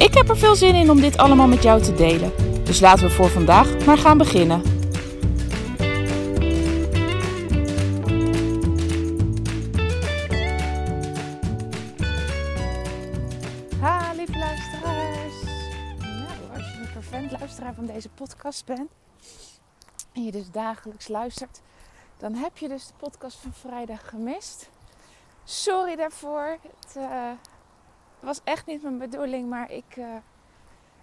Ik heb er veel zin in om dit allemaal met jou te delen. Dus laten we voor vandaag maar gaan beginnen. Ha, lieve luisteraars. Nou, als je een vervent luisteraar van deze podcast bent en je dus dagelijks luistert, dan heb je dus de podcast van vrijdag gemist. Sorry daarvoor. Het uh, was echt niet mijn bedoeling, maar ik, uh,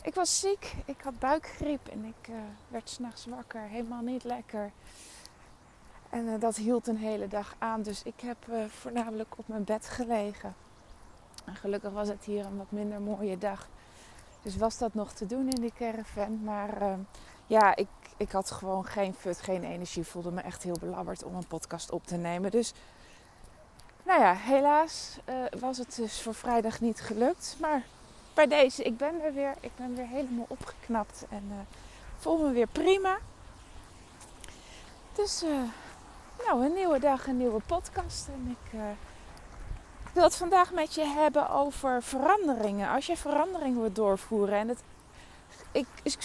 ik was ziek. Ik had buikgriep en ik uh, werd s'nachts wakker. Helemaal niet lekker. En dat hield een hele dag aan. Dus ik heb voornamelijk op mijn bed gelegen. En gelukkig was het hier een wat minder mooie dag. Dus was dat nog te doen in die caravan. Maar ja, ik, ik had gewoon geen fut, geen energie. Voelde me echt heel belabberd om een podcast op te nemen. Dus nou ja, helaas uh, was het dus voor vrijdag niet gelukt. Maar bij deze, ik ben er weer. Ik ben weer helemaal opgeknapt en uh, voel me weer prima. Dus uh, nou, een nieuwe dag, een nieuwe podcast. En ik wil het vandaag met je hebben over veranderingen. Als je veranderingen wilt doorvoeren en het ik, ik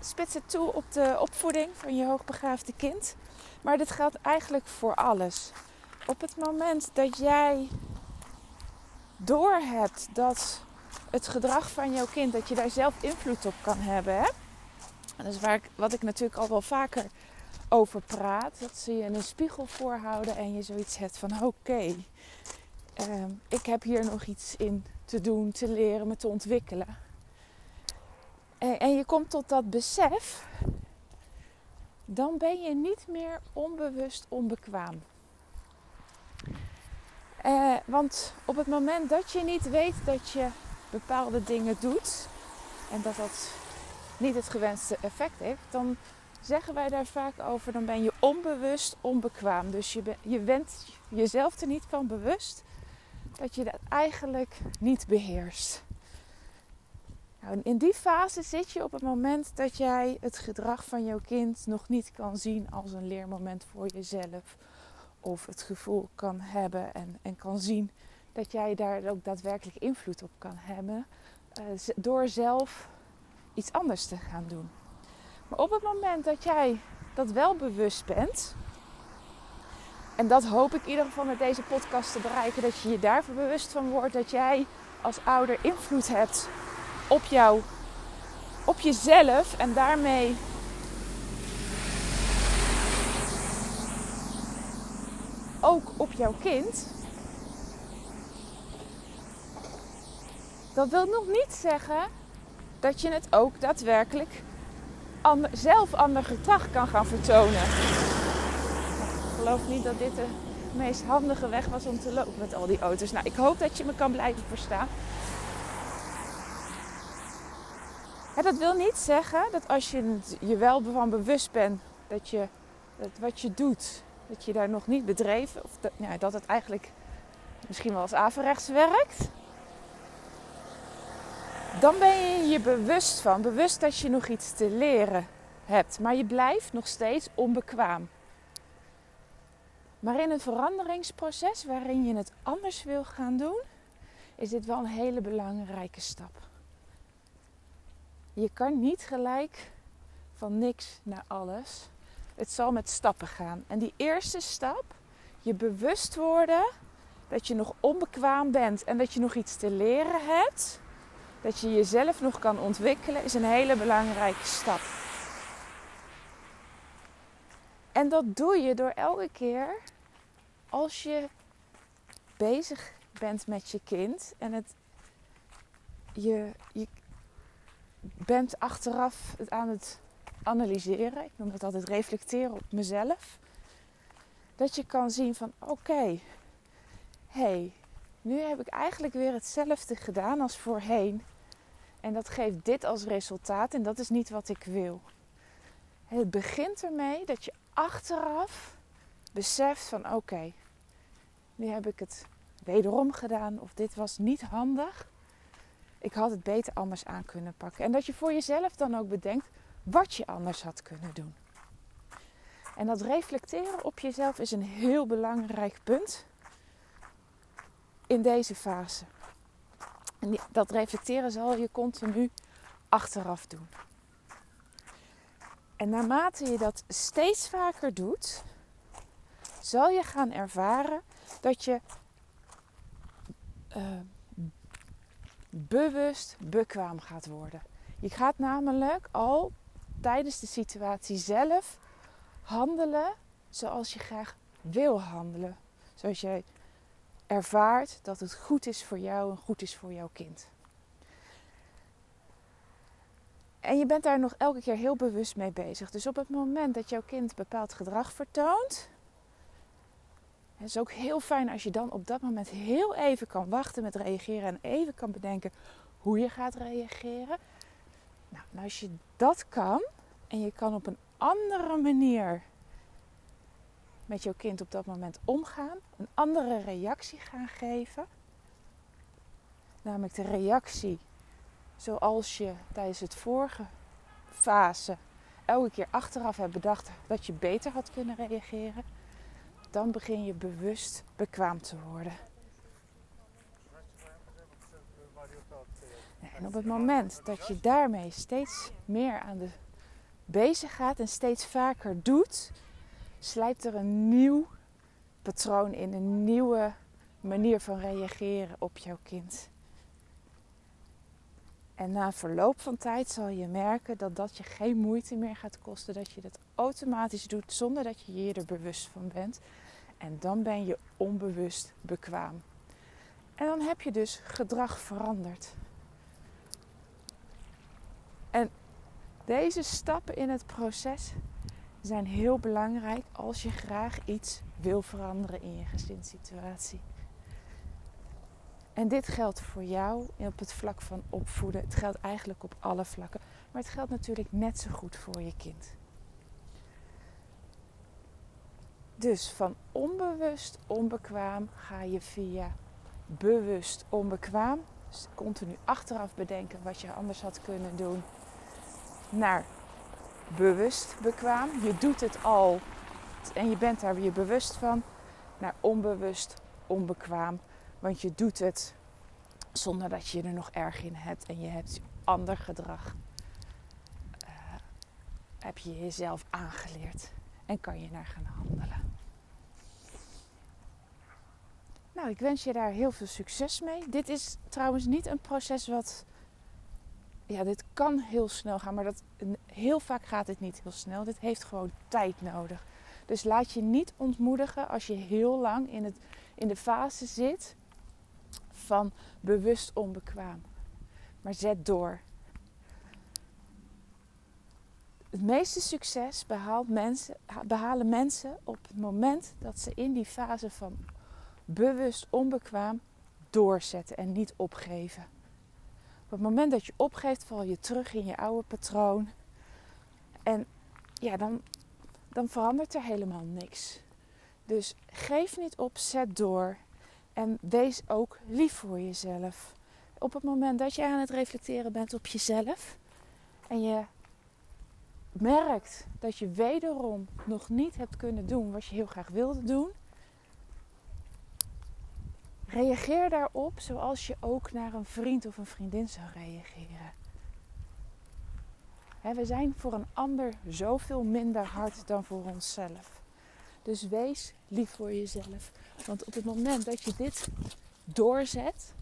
spits het toe op de opvoeding van je hoogbegaafde kind. Maar dit geldt eigenlijk voor alles. Op het moment dat jij doorhebt dat het gedrag van jouw kind, dat je daar zelf invloed op kan hebben. Hè? dat is waar ik, wat ik natuurlijk al wel vaker over praat. Dat ze je een spiegel voorhouden en je zoiets hebt van oké, ehm, ik heb hier nog iets in te doen, te leren, me te ontwikkelen. En, en je komt tot dat besef, dan ben je niet meer onbewust onbekwaam. Eh, want op het moment dat je niet weet dat je bepaalde dingen doet en dat dat niet het gewenste effect heeft, dan zeggen wij daar vaak over, dan ben je onbewust onbekwaam. Dus je, je bent jezelf er niet van bewust dat je dat eigenlijk niet beheerst. Nou, in die fase zit je op het moment dat jij het gedrag van jouw kind nog niet kan zien als een leermoment voor jezelf. Of het gevoel kan hebben en, en kan zien dat jij daar ook daadwerkelijk invloed op kan hebben. Uh, door zelf iets anders te gaan doen. Maar op het moment dat jij dat wel bewust bent. En dat hoop ik in ieder geval met deze podcast te bereiken. Dat je je daarvoor bewust van wordt dat jij als ouder invloed hebt op jou, op jezelf en daarmee ook jouw kind. Dat wil nog niet zeggen dat je het ook daadwerkelijk zelf ander gedrag kan gaan vertonen. Ik geloof niet dat dit de meest handige weg was om te lopen met al die auto's. Nou, ik hoop dat je me kan blijven verstaan. dat wil niet zeggen dat als je je wel van bewust bent dat, je, dat wat je doet, dat je daar nog niet bedreven, of dat, ja, dat het eigenlijk misschien wel als averechts werkt. Dan ben je je bewust van, bewust dat je nog iets te leren hebt, maar je blijft nog steeds onbekwaam. Maar in een veranderingsproces waarin je het anders wil gaan doen, is dit wel een hele belangrijke stap. Je kan niet gelijk van niks naar alles. Het zal met stappen gaan. En die eerste stap, je bewust worden dat je nog onbekwaam bent en dat je nog iets te leren hebt, dat je jezelf nog kan ontwikkelen, is een hele belangrijke stap. En dat doe je door elke keer als je bezig bent met je kind en het, je, je bent achteraf het aan het analyseren. Ik noem dat altijd reflecteren op mezelf. Dat je kan zien van oké, hey, nu heb ik eigenlijk weer hetzelfde gedaan als voorheen. En dat geeft dit als resultaat en dat is niet wat ik wil. Het begint ermee dat je achteraf beseft van oké, nu heb ik het wederom gedaan of dit was niet handig. Ik had het beter anders aan kunnen pakken. En dat je voor jezelf dan ook bedenkt wat je anders had kunnen doen. En dat reflecteren op jezelf is een heel belangrijk punt in deze fase. En dat reflecteren zal je continu achteraf doen. En naarmate je dat steeds vaker doet, zal je gaan ervaren dat je uh, bewust bekwaam gaat worden. Je gaat namelijk al tijdens de situatie zelf handelen zoals je graag wil handelen. Zoals jij ervaart dat het goed is voor jou en goed is voor jouw kind. En je bent daar nog elke keer heel bewust mee bezig. Dus op het moment dat jouw kind bepaald gedrag vertoont, het is ook heel fijn als je dan op dat moment heel even kan wachten met reageren en even kan bedenken hoe je gaat reageren. Nou, als je dat kan en je kan op een andere manier met jouw kind op dat moment omgaan, een andere reactie gaan geven. Namelijk de reactie zoals je tijdens het vorige fase elke keer achteraf hebt bedacht dat je beter had kunnen reageren, dan begin je bewust bekwaam te worden. En op het moment dat je daarmee steeds meer aan de bezig gaat en steeds vaker doet, slijpt er een nieuw patroon in, een nieuwe manier van reageren op jouw kind. En na verloop van tijd zal je merken dat dat je geen moeite meer gaat kosten, dat je dat automatisch doet zonder dat je je er bewust van bent. En dan ben je onbewust bekwaam. En dan heb je dus gedrag veranderd. En deze stappen in het proces zijn heel belangrijk als je graag iets wil veranderen in je gezinssituatie. En dit geldt voor jou op het vlak van opvoeden. Het geldt eigenlijk op alle vlakken. Maar het geldt natuurlijk net zo goed voor je kind. Dus van onbewust onbekwaam ga je via bewust onbekwaam, dus continu achteraf bedenken wat je anders had kunnen doen, naar bewust bekwaam. Je doet het al en je bent daar weer bewust van, naar onbewust onbekwaam. Want je doet het zonder dat je er nog erg in hebt en je hebt ander gedrag. Uh, heb je jezelf aangeleerd en kan je naar gaan handelen. Nou, ik wens je daar heel veel succes mee. Dit is trouwens niet een proces wat. Ja, dit kan heel snel gaan, maar dat, heel vaak gaat het niet heel snel. Dit heeft gewoon tijd nodig. Dus laat je niet ontmoedigen als je heel lang in, het, in de fase zit van bewust onbekwaam. Maar zet door. Het meeste succes mensen, behalen mensen op het moment dat ze in die fase van bewust onbekwaam doorzetten en niet opgeven. Op het moment dat je opgeeft, val je terug in je oude patroon. En ja, dan, dan verandert er helemaal niks. Dus geef niet op, zet door. En wees ook lief voor jezelf. Op het moment dat je aan het reflecteren bent op jezelf en je merkt dat je wederom nog niet hebt kunnen doen wat je heel graag wilde doen, reageer daarop zoals je ook naar een vriend of een vriendin zou reageren. we zijn voor een ander zoveel minder hard dan voor onszelf. Dus wees lief voor jezelf. Want op het moment dat je dit doorzet,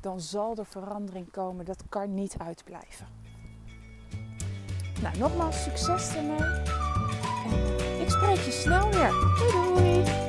dan zal er verandering komen. Dat kan niet uitblijven. Nou, nogmaals succes ermee. Ik spreek je snel weer. Doei doei!